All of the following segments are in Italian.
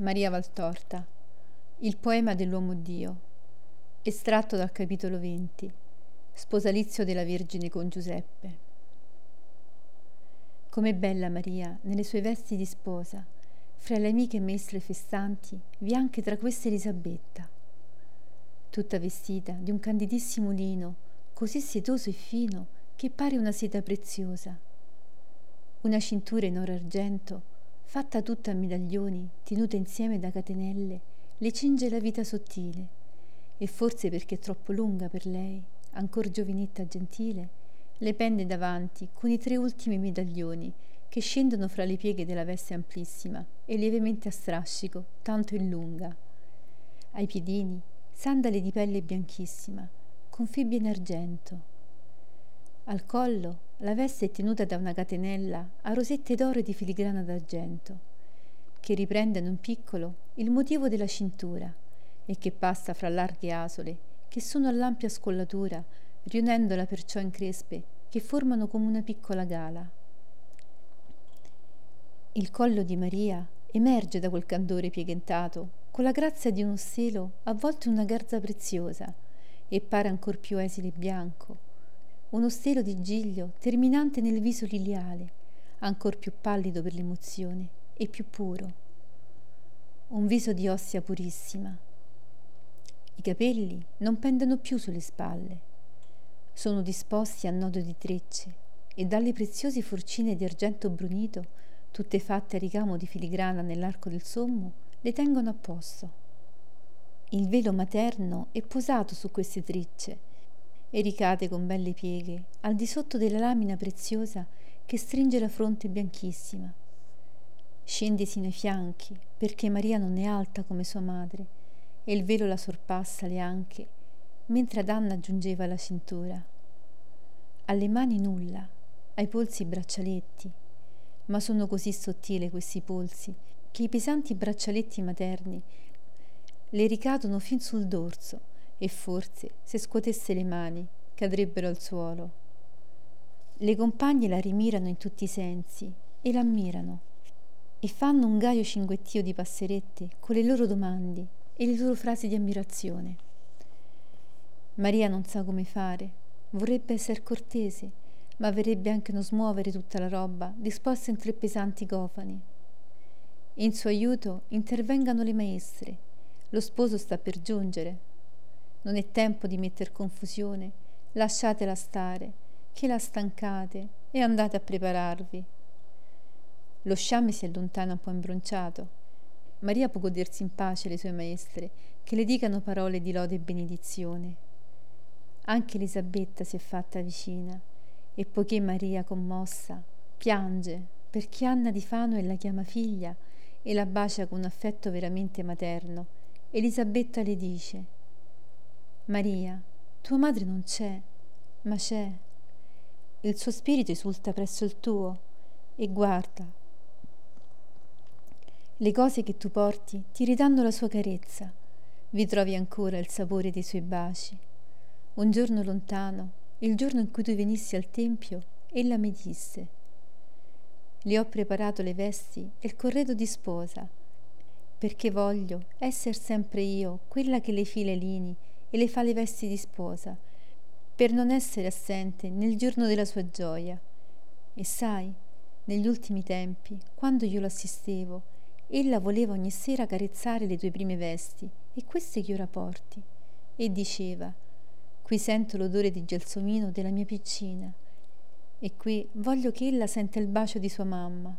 Maria Valtorta. Il poema dell'uomo Dio. Estratto dal capitolo 20. Sposalizio della Vergine con Giuseppe. Com'è bella Maria nelle sue vesti di sposa, fra le amiche mestre festanti, vi anche tra queste Elisabetta. Tutta vestita di un candidissimo lino, così setoso e fino, che pare una seta preziosa. Una cintura in oro argento fatta tutta a medaglioni, tenuta insieme da catenelle, le cinge la vita sottile, e forse perché è troppo lunga per lei, ancor giovinetta gentile, le pende davanti con i tre ultimi medaglioni che scendono fra le pieghe della veste amplissima e lievemente a strascico, tanto in lunga. Ai piedini, sandale di pelle bianchissima, con fibbie in argento. Al collo, la veste è tenuta da una catenella a rosette d'oro e di filigrana d'argento, che riprendono in piccolo il motivo della cintura e che passa fra larghe asole che sono all'ampia scollatura, riunendola perciò in crespe che formano come una piccola gala. Il collo di Maria emerge da quel candore pieghentato con la grazia di uno stelo avvolto in una garza preziosa e pare ancor più esile e bianco uno stelo di giglio terminante nel viso liliale, ancor più pallido per l'emozione e più puro. Un viso di ossia purissima. I capelli non pendono più sulle spalle, sono disposti a nodo di trecce e dalle preziose forcine di argento brunito, tutte fatte a ricamo di filigrana nell'arco del sommo, le tengono a posto. Il velo materno è posato su queste trecce e ricade con belle pieghe al di sotto della lamina preziosa che stringe la fronte bianchissima. Scende sino ai fianchi, perché Maria non è alta come sua madre, e il velo la sorpassa le anche, mentre ad Anna giungeva la cintura. Alle mani nulla, ai polsi braccialetti, ma sono così sottili questi polsi che i pesanti braccialetti materni le ricadono fin sul dorso e forse se scuotesse le mani cadrebbero al suolo. Le compagne la rimirano in tutti i sensi e l'ammirano e fanno un gaio cinguettio di passerette con le loro domande e le loro frasi di ammirazione. Maria non sa come fare, vorrebbe essere cortese, ma verrebbe anche non smuovere tutta la roba disposta in tre pesanti cofani. In suo aiuto intervengano le maestre. Lo sposo sta per giungere, non è tempo di metter confusione, lasciatela stare, che la stancate e andate a prepararvi. Lo sciame si allontana un po' imbronciato. Maria può godersi in pace le sue maestre, che le dicano parole di lode e benedizione. Anche Elisabetta si è fatta vicina, e poiché Maria, commossa, piange perché Anna di Fano la chiama figlia e la bacia con un affetto veramente materno, Elisabetta le dice Maria, tua madre non c'è, ma c'è. Il suo spirito esulta presso il tuo e guarda. Le cose che tu porti ti ridanno la sua carezza, vi trovi ancora il sapore dei suoi baci. Un giorno lontano, il giorno in cui tu venissi al tempio, ella mi disse: Le ho preparato le vesti e il corredo di sposa, perché voglio essere sempre io quella che le fila i lini e le fa le vesti di sposa, per non essere assente nel giorno della sua gioia. E sai, negli ultimi tempi, quando io l'assistevo, ella voleva ogni sera carezzare le tue prime vesti e queste che ora porti, e diceva, qui sento l'odore di gelsomino della mia piccina, e qui voglio che ella senta il bacio di sua mamma.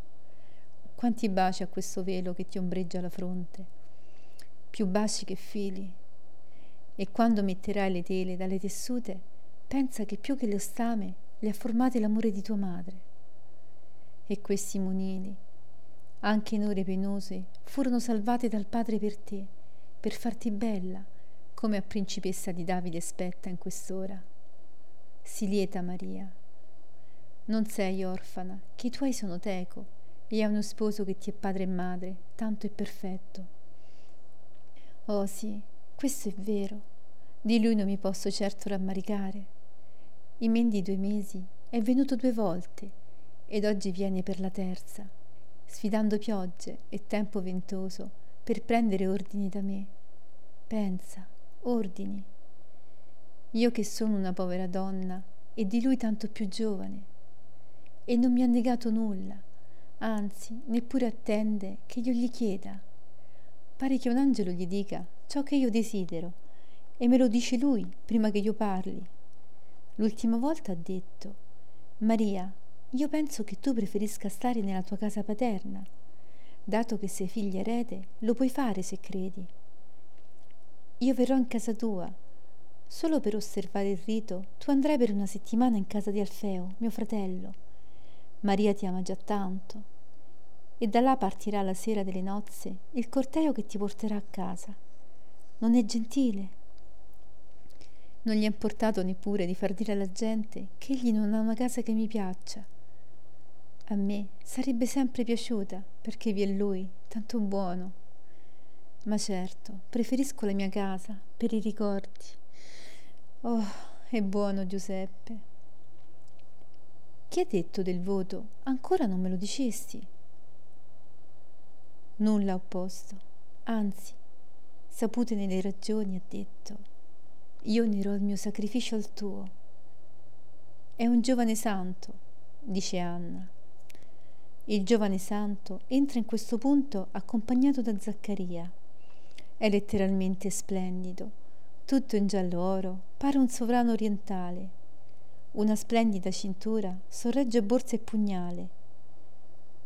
Quanti baci a questo velo che ti ombreggia la fronte, più baci che fili, e quando metterai le tele dalle tessute, pensa che più che lo stame le ha formate l'amore di tua madre. E questi monili, anche in ore penose, furono salvate dal Padre per te, per farti bella, come a principessa di Davide spetta in quest'ora. Si lieta Maria. Non sei orfana, che i tuoi sono teco, e hai uno sposo che ti è padre e madre, tanto e perfetto. Oh sì, questo è vero. Di lui non mi posso certo rammaricare. In men di due mesi è venuto due volte ed oggi viene per la terza, sfidando piogge e tempo ventoso per prendere ordini da me. Pensa, ordini. Io che sono una povera donna e di lui tanto più giovane. E non mi ha negato nulla, anzi, neppure attende che io gli chieda. Pare che un angelo gli dica ciò che io desidero e me lo dice lui prima che io parli. L'ultima volta ha detto, Maria, io penso che tu preferisca stare nella tua casa paterna. Dato che sei figlia erede, lo puoi fare se credi. Io verrò in casa tua. Solo per osservare il rito, tu andrai per una settimana in casa di Alfeo, mio fratello. Maria ti ama già tanto. E da là partirà la sera delle nozze il corteo che ti porterà a casa. Non è gentile? Non gli è importato neppure di far dire alla gente che egli non ha una casa che mi piaccia. A me sarebbe sempre piaciuta perché vi è lui, tanto buono. Ma certo, preferisco la mia casa per i ricordi. Oh, è buono Giuseppe. Chi ha detto del voto? Ancora non me lo dicesti. Nulla opposto. Anzi, saputene le ragioni, ha detto io unirò il mio sacrificio al tuo. È un giovane santo, dice Anna. Il giovane santo entra in questo punto accompagnato da Zaccaria. È letteralmente splendido, tutto in giallo oro, pare un sovrano orientale. Una splendida cintura sorregge borsa e pugnale.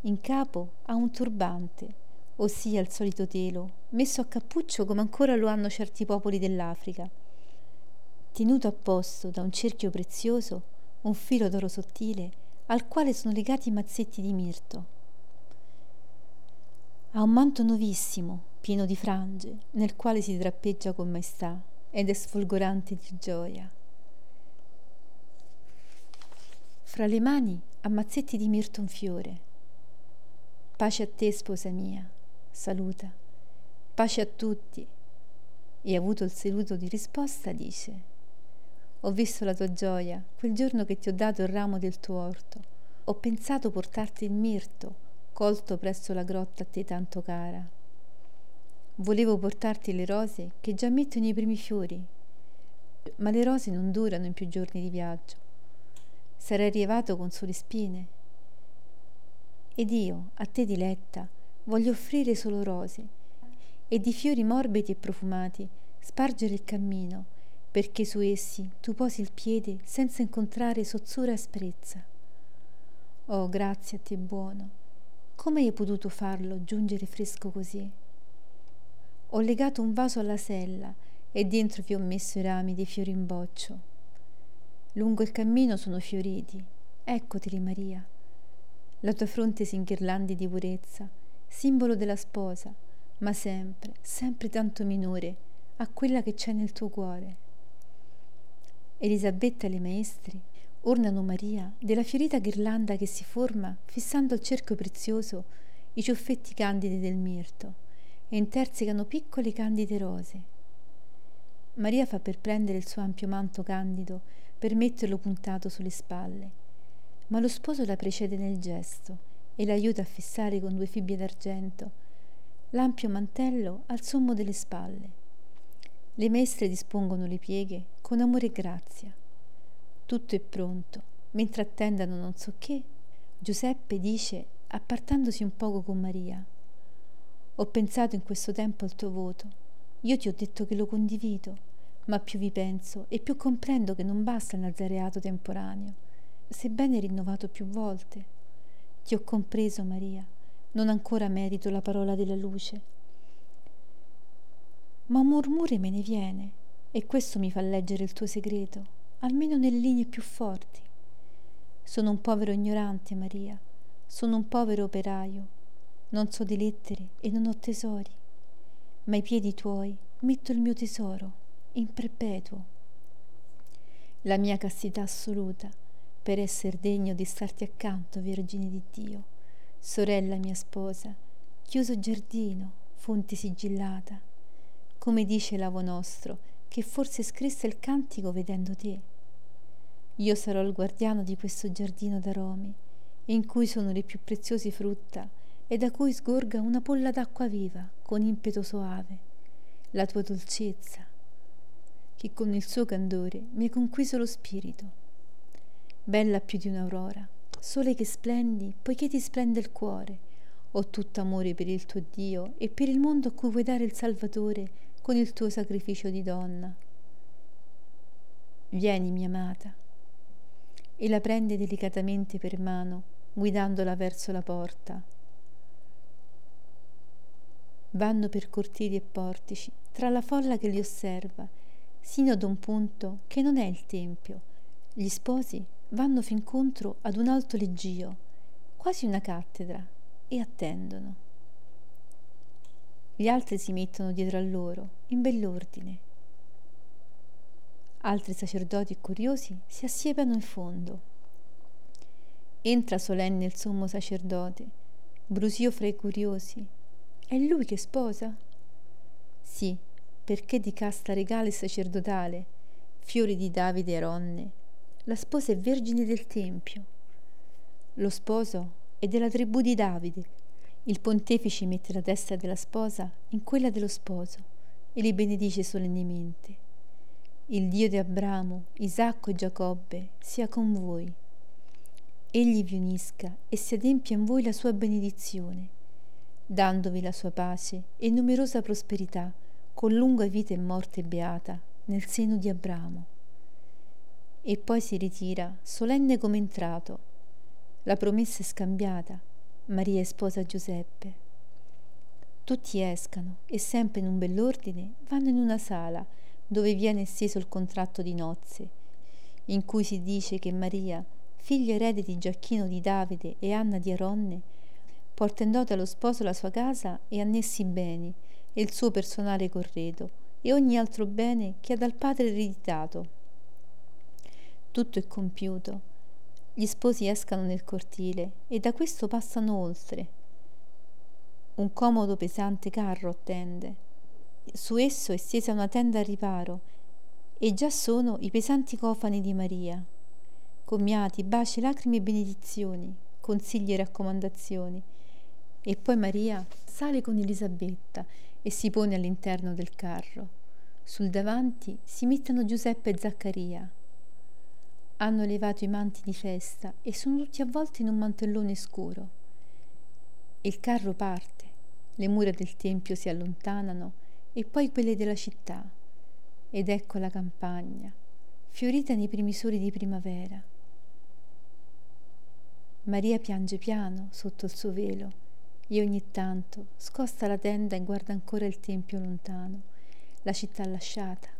In capo ha un turbante, ossia il solito telo, messo a cappuccio come ancora lo hanno certi popoli dell'Africa tenuto a posto da un cerchio prezioso un filo d'oro sottile al quale sono legati mazzetti di mirto. Ha un manto nuovissimo, pieno di frange, nel quale si drappeggia con maestà ed è sfolgorante di gioia. Fra le mani ha mazzetti di mirto un fiore. Pace a te, sposa mia, saluta. Pace a tutti. E avuto il saluto di risposta, dice ho visto la tua gioia quel giorno che ti ho dato il ramo del tuo orto. Ho pensato portarti il mirto, colto presso la grotta a te tanto cara. Volevo portarti le rose che già mettono i primi fiori, ma le rose non durano in più giorni di viaggio. Sarei arrivato con sole spine. Ed io, a te diletta, voglio offrire solo rose e di fiori morbidi e profumati spargere il cammino perché su essi tu posi il piede senza incontrare sozzura e asprezza. Oh, grazie a te buono, come hai potuto farlo giungere fresco così? Ho legato un vaso alla sella e dentro vi ho messo i rami dei fiori in boccio. Lungo il cammino sono fioriti, eccoteli Maria. La tua fronte si inghirlandi di purezza, simbolo della sposa, ma sempre, sempre tanto minore a quella che c'è nel tuo cuore. Elisabetta e le maestre ornano Maria della fiorita ghirlanda che si forma fissando al cerchio prezioso i ciuffetti candidi del mirto e intersecano piccole candide rose. Maria fa per prendere il suo ampio manto candido per metterlo puntato sulle spalle, ma lo sposo la precede nel gesto e l'aiuta a fissare con due fibbie d'argento l'ampio mantello al sommo delle spalle. Le maestre dispongono le pieghe con amore e grazia. Tutto è pronto. Mentre attendono non so che, Giuseppe dice, appartandosi un poco con Maria, ho pensato in questo tempo al tuo voto. Io ti ho detto che lo condivido, ma più vi penso e più comprendo che non basta il nazareato temporaneo, sebbene rinnovato più volte. Ti ho compreso, Maria, non ancora merito la parola della luce ma un murmure me ne viene e questo mi fa leggere il tuo segreto, almeno nelle linee più forti. Sono un povero ignorante, Maria, sono un povero operaio, non so di lettere e non ho tesori, ma ai piedi tuoi metto il mio tesoro, in perpetuo. La mia castità assoluta, per essere degno di starti accanto, Vergine di Dio, sorella mia sposa, chiuso giardino, fonte sigillata, come dice l'avo nostro, che forse scrisse il cantico vedendo te. Io sarò il guardiano di questo giardino d'aromi, in cui sono le più preziose frutta e da cui sgorga una polla d'acqua viva con impeto soave, la tua dolcezza, che con il suo candore mi ha conquiso lo spirito. Bella più di un'aurora, sole che splendi, poiché ti splende il cuore. Ho tutto amore per il tuo Dio e per il mondo a cui vuoi dare il Salvatore con il tuo sacrificio di donna. Vieni, mia amata. E la prende delicatamente per mano, guidandola verso la porta. Vanno per cortili e portici, tra la folla che li osserva, sino ad un punto che non è il tempio. Gli sposi vanno fin contro ad un alto leggio, quasi una cattedra, e attendono. Gli altri si mettono dietro a loro, in bell'ordine. Altri sacerdoti curiosi si assiepano in fondo. Entra solenne il sommo sacerdote, brusio fra i curiosi. È lui che sposa? Sì, perché di casta regale e sacerdotale, fiori di Davide e Aronne, la sposa è vergine del Tempio. Lo sposo è della tribù di Davide, il pontefice mette la testa della sposa in quella dello sposo e li benedice solennemente. Il Dio di Abramo, Isacco e Giacobbe sia con voi. Egli vi unisca e si adempia in voi la sua benedizione, dandovi la sua pace e numerosa prosperità, con lunga vita e morte beata, nel seno di Abramo. E poi si ritira, solenne come entrato. La promessa è scambiata Maria sposa Giuseppe. Tutti escano e sempre in un bell'ordine vanno in una sala dove viene esteso il contratto di nozze, in cui si dice che Maria, figlia erede di Giacchino di Davide e Anna di Aronne, porta in dote allo sposo la sua casa e annessi beni e il suo personale corredo e ogni altro bene che ha dal padre ereditato. Tutto è compiuto gli sposi escano nel cortile e da questo passano oltre. Un comodo pesante carro attende. Su esso è stesa una tenda a riparo e già sono i pesanti cofani di Maria. Commiati, baci, lacrime e benedizioni, consigli e raccomandazioni. E poi Maria sale con Elisabetta e si pone all'interno del carro. Sul davanti si mettono Giuseppe e Zaccaria. Hanno levato i manti di festa e sono tutti avvolti in un mantellone scuro. Il carro parte, le mura del tempio si allontanano e poi quelle della città. Ed ecco la campagna, fiorita nei primi soli di primavera. Maria piange piano sotto il suo velo e ogni tanto scosta la tenda e guarda ancora il tempio lontano, la città lasciata,